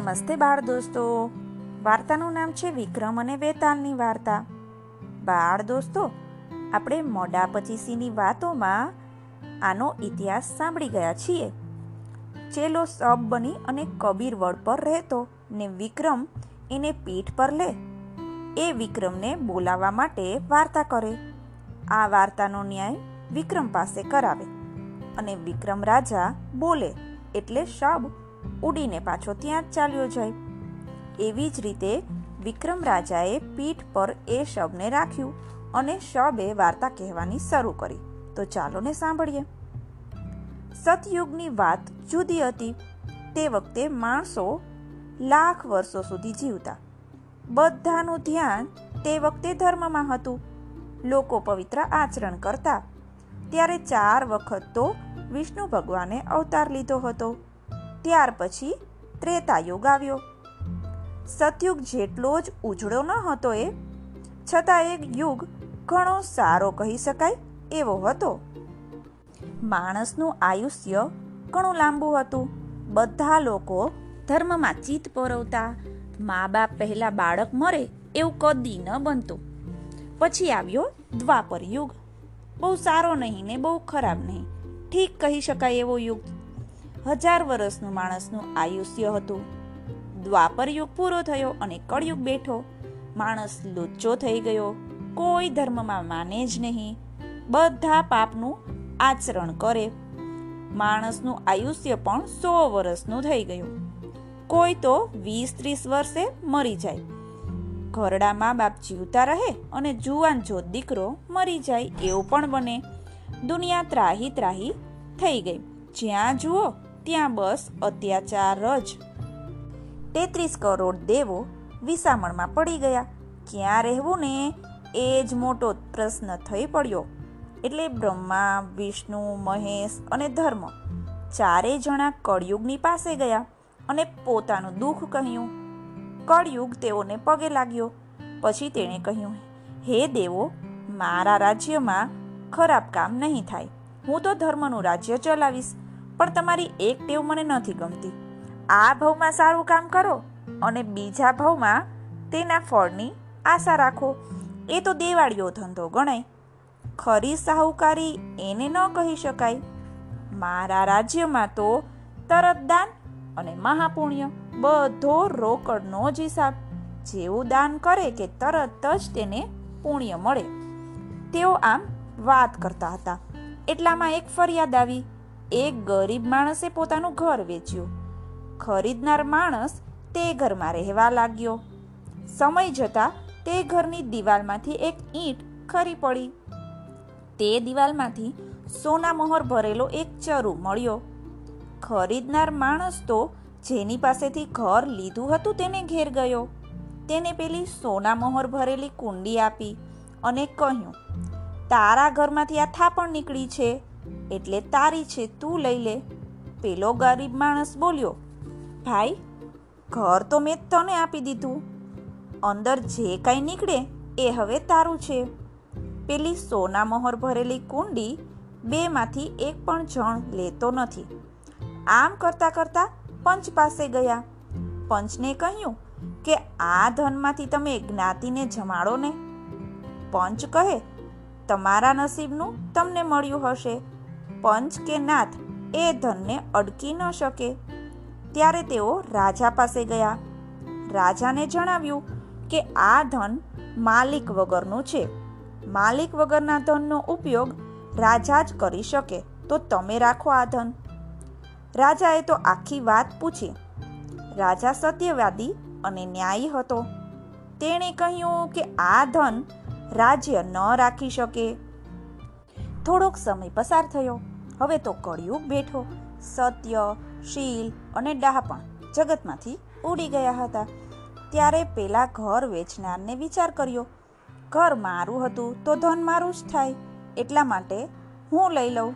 નમસ્તે બાળ દોસ્તો. વાર્તાનું નામ છે વિક્રમ અને વેતાલની વાર્તા. બાળ દોસ્તો, આપણે મોડા પચીસીની વાતોમાં આનો ઇતિહાસ સાંભળી ગયા છીએ. ચેલો સબ બની અને કબીર વડ પર રહેતો ને વિક્રમ એને પીઠ પર લે. એ વિક્રમને બોલાવવા માટે વાર્તા કરે. આ વાર્તાનો ન્યાય વિક્રમ પાસે કરાવે અને વિક્રમ રાજા બોલે એટલે શબ ઉડીને પાછો ત્યાં જ ચાલ્યો જાય. એવી જ રીતે વિક્રમ રાજાએ પીઠ પર એ શબને રાખ્યું અને શબે વાર્તા કહેવાની શરૂ કરી. તો ચાલો ને સાંભળીએ. સતયુગની વાત જુદી હતી. તે વખતે માણસો લાખ વર્ષો સુધી જીવતા. બધાનું ધ્યાન તે વખતે ધર્મમાં હતું. લોકો પવિત્ર આચરણ કરતા. ત્યારે ચાર વખત તો વિષ્ણુ ભગવાને અવતાર લીધો હતો. ત્યાર પછી ત્રેતાયુગ આવ્યો. સતયુગ જેટલો જ ઉજળો ન હતો એ. છતાં એક યુગ ઘણો સારો કહી શકાય એવો હતો. માણસનું આયુષ્ય ઘણું લાંબુ હતું. બધા લોકો ધર્મમાં ચિત્ત પરવતા. મા બાપ પહેલા બાળક મરે એવું કદી ન બનતું. પછી આવ્યો દ્વાપર યુગ. બહુ સારો નહીં ને બહુ ખરાબ નહીં. ઠીક કહી શકાય એવો યુગ. હજાર વર્ષનું માણસનું આયુષ્ય હતું. દ્વાપર યુગ પૂરો થયો અને કળયુગ બેઠો. માણસ લુચ્ચો થઈ ગયો. કોઈ ધર્મમાં માને જ નહીં. બધા પાપનું આચરણ કરે. માણસનું આયુષ્ય પણ સો વર્ષનું થઈ ગયું. કોઈ તો વીસ ત્રીસ વર્ષે મરી જાય. ઘરડા મા બાપ જીવતા રહે અને જુવાન જો દીકરો મરી જાય એવું પણ બને. દુનિયા ત્રાહી ત્રાહી થઈ ગઈ. જ્યાં જુઓ ત્યાં બસ, અત્યાચાર જ. તેત્રીસ કરોડ દેવો વિસામણમાં પડી ગયા. ક્યાં રહેવું ને? એ જ મોટો પ્રશ્ન થઈ પડ્યો. એટલે બ્રહ્મા, વિષ્ણુ, મહેશ અને ધર્મ ચારેય જણા કળયુગની પાસે ગયા અને પોતાનું દુઃખ કહ્યું. કળયુગ તેઓને પગે લાગ્યો. પછી તેણે કહ્યું, હે દેવો, મારા રાજ્યમાં ખરાબ કામ નહીં થાય. હું તો ધર્મનું રાજ્ય ચલાવીશ. પણ તમારી એક ટેવ મને નથી ગમતી. આ ભાવમાં સારું કામ કરો અને બીજા ભાવમાં તેના ફળની આશા રાખો. એ તો દેવાળીઓ ધંધો ગણાય. ખરી સાહુકારી એને ન કહી શકાય. મારા રાજ્યમાં તો તરત દાન અને મહાપુણ્ય બધો રોકડનો જ હિસાબ. જેવું દાન કરે કે તરત જ તેને પુણ્ય મળે. તેઓ આમ વાત કરતા હતા. એટલામાં એક ફરિયાદ આવી. એક ગરીબ માણસે પોતાનું ઘર વેચ્યું. ખરીદનાર માણસ તે ઘરમાં રહેવા લાગ્યો. સમય જતાં તે ઘરની દિવાલમાંથી એક ઈંટ ખરી પડી. તે દિવાલમાંથી સોના મોહર ભરેલો એક ચરુ મળ્યો. ખરીદનાર માણસ તો જેની પાસેથી ઘર લીધું હતું તેને ઘેર ગયો. તેને પેલી સોના મોહર ભરેલી કુંડી આપી અને કહ્યું, તારા ઘરમાંથી આ થાપણ નીકળી છે. એટલે તારી છે, તું લઈ લે. પેલો ગરીબ માણસ બોલ્યો, ભાઈ, ઘર તો મેં તને આપી દીધું. અંદર જે કાંઈ નીકળે એ હવે તારું છે. પેલી સોના મોહર ભરેલી કુંડી બેમાંથી એક પણ જણ લેતો નથી. આમ કરતા કરતા પંચ પાસે ગયા. પંચને કહ્યું કે, આ ધનમાંથી તમે જ્ઞાતિને જમાડો ને. પંચ કહે તમારા નસીબનું તમને મળ્યું હશે. પંચ કે નાથ એ ધનને અડકી ન શકે. ત્યારે તેઓ રાજા પાસે ગયા. રાજાને જણાવ્યું કે આ ધન માલિક વગરનું છે. માલિક વગરના ધનનો ઉપયોગ રાજા જ કરી શકે, તો તમે રાખો આ ધન. રાજાએ તો આખી વાત પૂછી. રાજા સત્યવાદી અને ન્યાયી હતો. તેણે કહ્યું કે આ ધન રાજ્ય ન રાખી શકે. થોડોક સમય પસાર થયો. હવે તો કળિયુગ બેઠો. સત્ય, શીલ અને ડાહપણ જગતમાંથી ઉડી ગયા હતા. ત્યારે પેલા ઘર વેચનારને વિચાર કર્યો. ઘર મારું હતું તો ધન મારું જ થાય. એટલા માટે હું લઈ લઉં.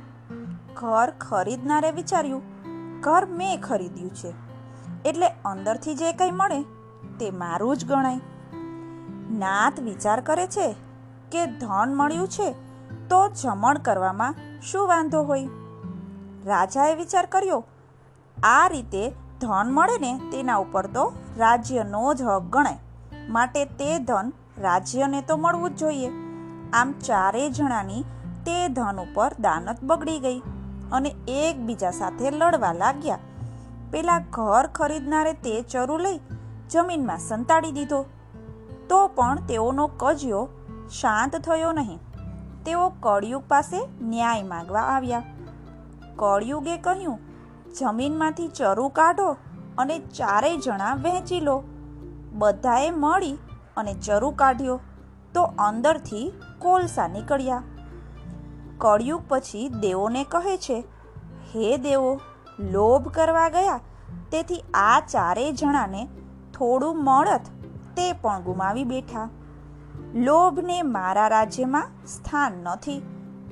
ઘર ખરીદનારે વિચાર્યું, ઘર મેં ખરીદ્યું છે. એટલે અંદરથી જે કંઈ મળે તે મારું જ ગણાય. નાત વિચાર કરે છે કે ધન મળ્યું છે, તો જમણ કરવામાં શું વાંધો હોય? રાજાએ વિચાર કર્યો, આ રીતે ધન મળે ને તેના ઉપર તો રાજ્યનો જ હક ગણાય. માટે તે ધન રાજ્યને તો મળવું જ જોઈએ. આમ ચારેય જણાની તે ધન ઉપર દાનત બગડી ગઈ અને એકબીજા સાથે લડવા લાગ્યા. પેલા ઘર ખરીદનારે તે ચરુ લઈ જમીનમાં સંતાડી દીધો. તો પણ તેઓનો કજિયો શાંત થયો નહીં. તેઓ કળિયુગ પાસે ન્યાય માગવા આવ્યા. કળિયુગે કહ્યું, જમીનમાંથી ચરુ કાઢો અને ચારેય જણા વહેંચી લો. બધાએ મળી અને ચરુ કાઢ્યો. તો અંદરથી કોલસા નીકળ્યા. કળિયુગ પછી દેવોને કહે છે, હે દેવો, લોભ કરવા ગયા, તેથી આ ચારેય જણાને થોડું મળત. તે પણ ગુમાવી બેઠા. લોભને મારા રાજ્યમાં સ્થાન નથી.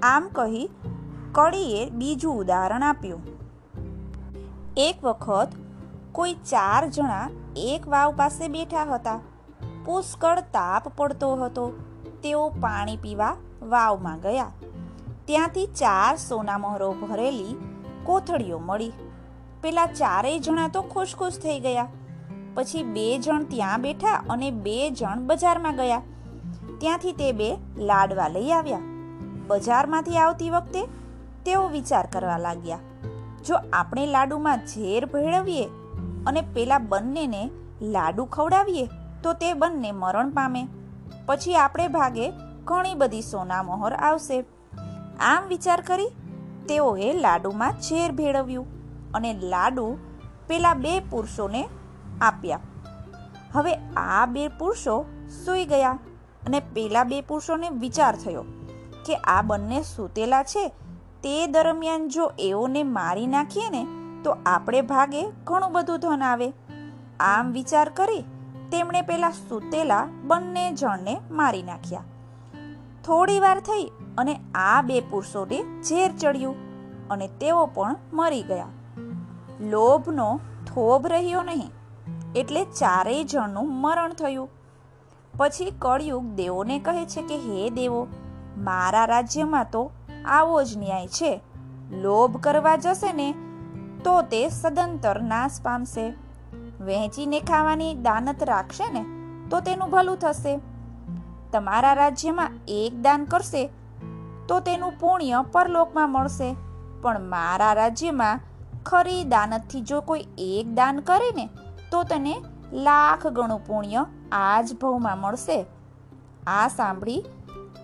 આમ કહી કળીએ બીજું ઉદાહરણ આપ્યું. એક વખત કોઈ ચાર જણા એક વાવ પાસે બેઠા હતા. પુષ્કળ તાપ પડતો હતો. તેઓ પાણી પીવા વાવમાં ગયા. ત્યાંથી ચાર સોનામહોરો ભરેલી કોથળીઓ મળી. પેલા ચારેય જણા તો ખુશ ખુશ થઈ ગયા. પછી બે જણ ત્યાં બેઠા અને બે જણ બજારમાં ગયા. ત્યાંથી તે બે લાડવા લઈ આવ્યા. બજારમાંથી આવતી વખતે તેઓ વિચાર કરવા લાગ્યા, જો આપણે લાડુમાં ઝેર ભેળવીએ અને પેલા બંનેને લાડુ ખવડાવીએ, તો તે બંને મરણ પામે. પછી આપણે ભાગે ઘણી બધી સોના મોહર આવશે. આમ વિચાર કરી તેઓએ લાડુમાં ઝેર ભેળવ્યું અને લાડુ પેલા બે પુરુષોને આપ્યા. હવે આ બે પુરુષો સૂઈ ગયા. અને પેલા બે પુરુષોને વિચાર થયો કે આ બંને સૂતેલા છે, તે દરમિયાન જો એઓને મારી નાખીએ ને, તો આપણે ભાગે ઘણું બધું ધન આવે. આમ વિચાર કરી તેમણે પેલા સૂતેલા બંને જણને મારી નાખ્યા. થોડી વાર થઈ અને આ બે પુરુષોને ઝેર ચડ્યું અને તેઓ પણ મરી ગયા. લોભનો થોભ રહ્યો નહીં, એટલે ચારેય જણનું મરણ થયું. પછી કળયુગ દેવોને કહે છે કે, હે દેવો, મારા રાજ્યમાં તો આવો જ ન્યાય છે. લોભ કરવા જશે ને, તો તે સદંતર નાશ પામશે. વહેંચીને ખાવાની દાનત રાખશે ને, તો તેનું ભલું થશે. તમારા રાજ્યમાં એક દાન કરશે, તો તેનું પુણ્ય પરલોકમાં મળશે. પણ મારા રાજ્યમાં ખરી દાનતથી જો કોઈ એક દાન કરે ને, તો તેને લાખ ગણું પુણ્ય આ જ ભવમાં મળશે. આ સાંભળી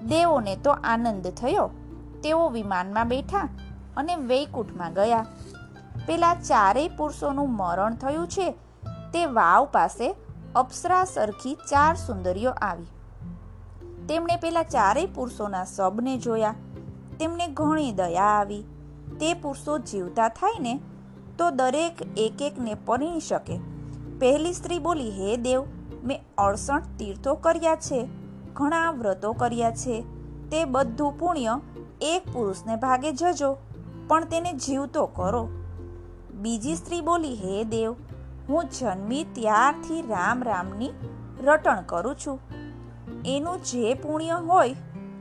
દેવોને તો આનંદ થયો. તેઓ વિમાનમાં બેઠા અને વૈકુંઠમાં ગયા. પેલા ચારેય પુરુષોનું મરણ થયું છે. તે વાવ પાસે અપ્સરા સરખી ચાર સુંદરીઓ આવી. તેમણે પેલા ચારેય પુરુષોના સબને જોયા. તેમને ઘણી દયા આવી. તે પુરુષો જીવતા થાય ને તો દરેક એક એકને પરણી શકે. પહેલી સ્ત્રી બોલી, હે દેવ, મેં અડસઠ તીર્થો કર્યા છે, ઘણા વ્રતો કર્યા છે. તે બધું પુણ્ય એક પુરુષને ભાગે જજો, પણ તેને જીવતો કરો. બીજી સ્ત્રી બોલી, હે દેવ, હું જન્મી ત્યારથી રામ રામની રટણ કરું છું. એનું જે પુણ્ય હોય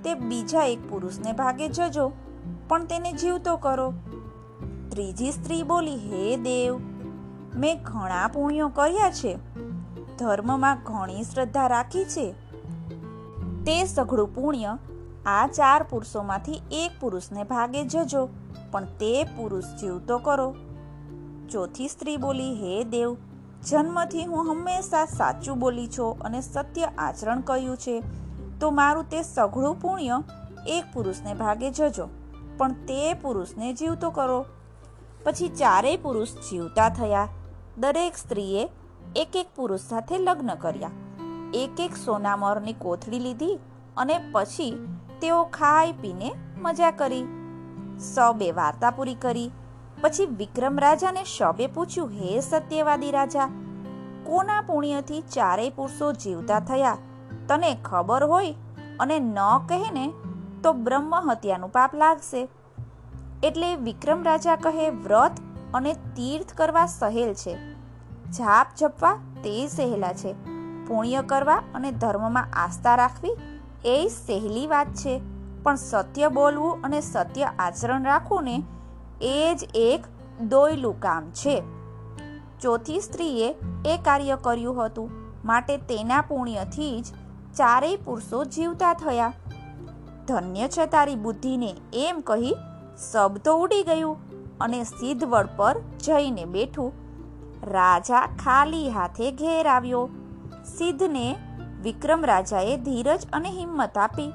તે બીજા એક પુરુષને ભાગે જજો, પણ તેને જીવતો કરો. ત્રીજી સ્ત્રી બોલી, હે દેવ મેં ઘણા પુણ્યો કર્યા છે. ધર્મમાં ઘણી શ્રદ્ધા રાખી છે. તે સઘળું પુણ્ય આ ચાર પુરુષોમાંથી એક પુરુષને ભાગે જજો, પણ તે પુરુષ જીવતો કરો. ચોથી સ્ત્રી બોલી, હે દેવ, જન્મથી હું હંમેશા સાચું બોલી છો અને સત્ય આચરણ કર્યું છે. તો મારું તે સઘળું પુણ્ય એક પુરુષને ભાગે જજો, પણ તે પુરુષને જીવતો કરો. પછી ચારેય પુરુષ જીવતા થયા. દરેક સ્ત્રીએ એક એક પુરુષ સાથે લગ્ન કર્યા. એક એક સોનામરની કોથળી લીધી અને પછી તેઓ ખાઈ પીને મજા કરી. સૌબે વાર્તા પૂરી કરી. પછી વિક્રમ રાજાને શબે પૂછ્યું, હે સત્યવાદી રાજા, કોના પુણ્યથી ચારેય પુરુષો જીવતા થયા? તને ખબર હોય અને ન કહે ને તો બ્રહ્મ હત્યાનું પાપ લાગશે. એટલે વિક્રમ રાજા કહે, વ્રત અને તીર્થ કરવા સહેલ છે. જાપ જપવા તે સહેલા છે. પુણ્ય કરવા અને ધર્મમાં આસ્થા રાખવી એ સહેલી વાત છે. પણ સત્ય બોલવું અને સત્ય આચરણ રાખવું ને એ જ એક દોયલું કામ છે. ચોથી સ્ત્રીએ એ કાર્ય કર્યું હતું. માટે તેના પુણ્યથી જ ચારેય પુરુષો જીવતા થયા. ધન્ય છે તારી બુદ્ધિને એમ કહી શબ્દ ઉડી ગયું. અને સિદ્ધવડ પર જઈને બેઠું રાજા ખાલી હાથે ઘેર આવ્યો. સિદ્ધને વિક્રમ રાજાએ ધીરજ અને હિંમત આપી.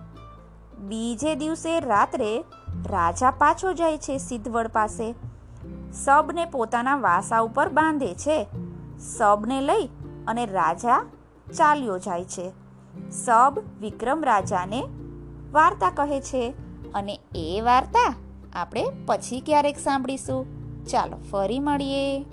બીજે દિવસે રાત્રે રાજા પાછો જાય છે સિદ્ધવડ પાસે. સબને પોતાના વાસા ઉપર બાંધે છે. સબને લઈ અને રાજા ચાલ્યો જાય છે. સબ વિક્રમ રાજાને વાર્તા કહે છે અને એ વાર્તા આપણે પછી ક્યારેક સાંભળીશું. ચાલો ફરી મળીએ.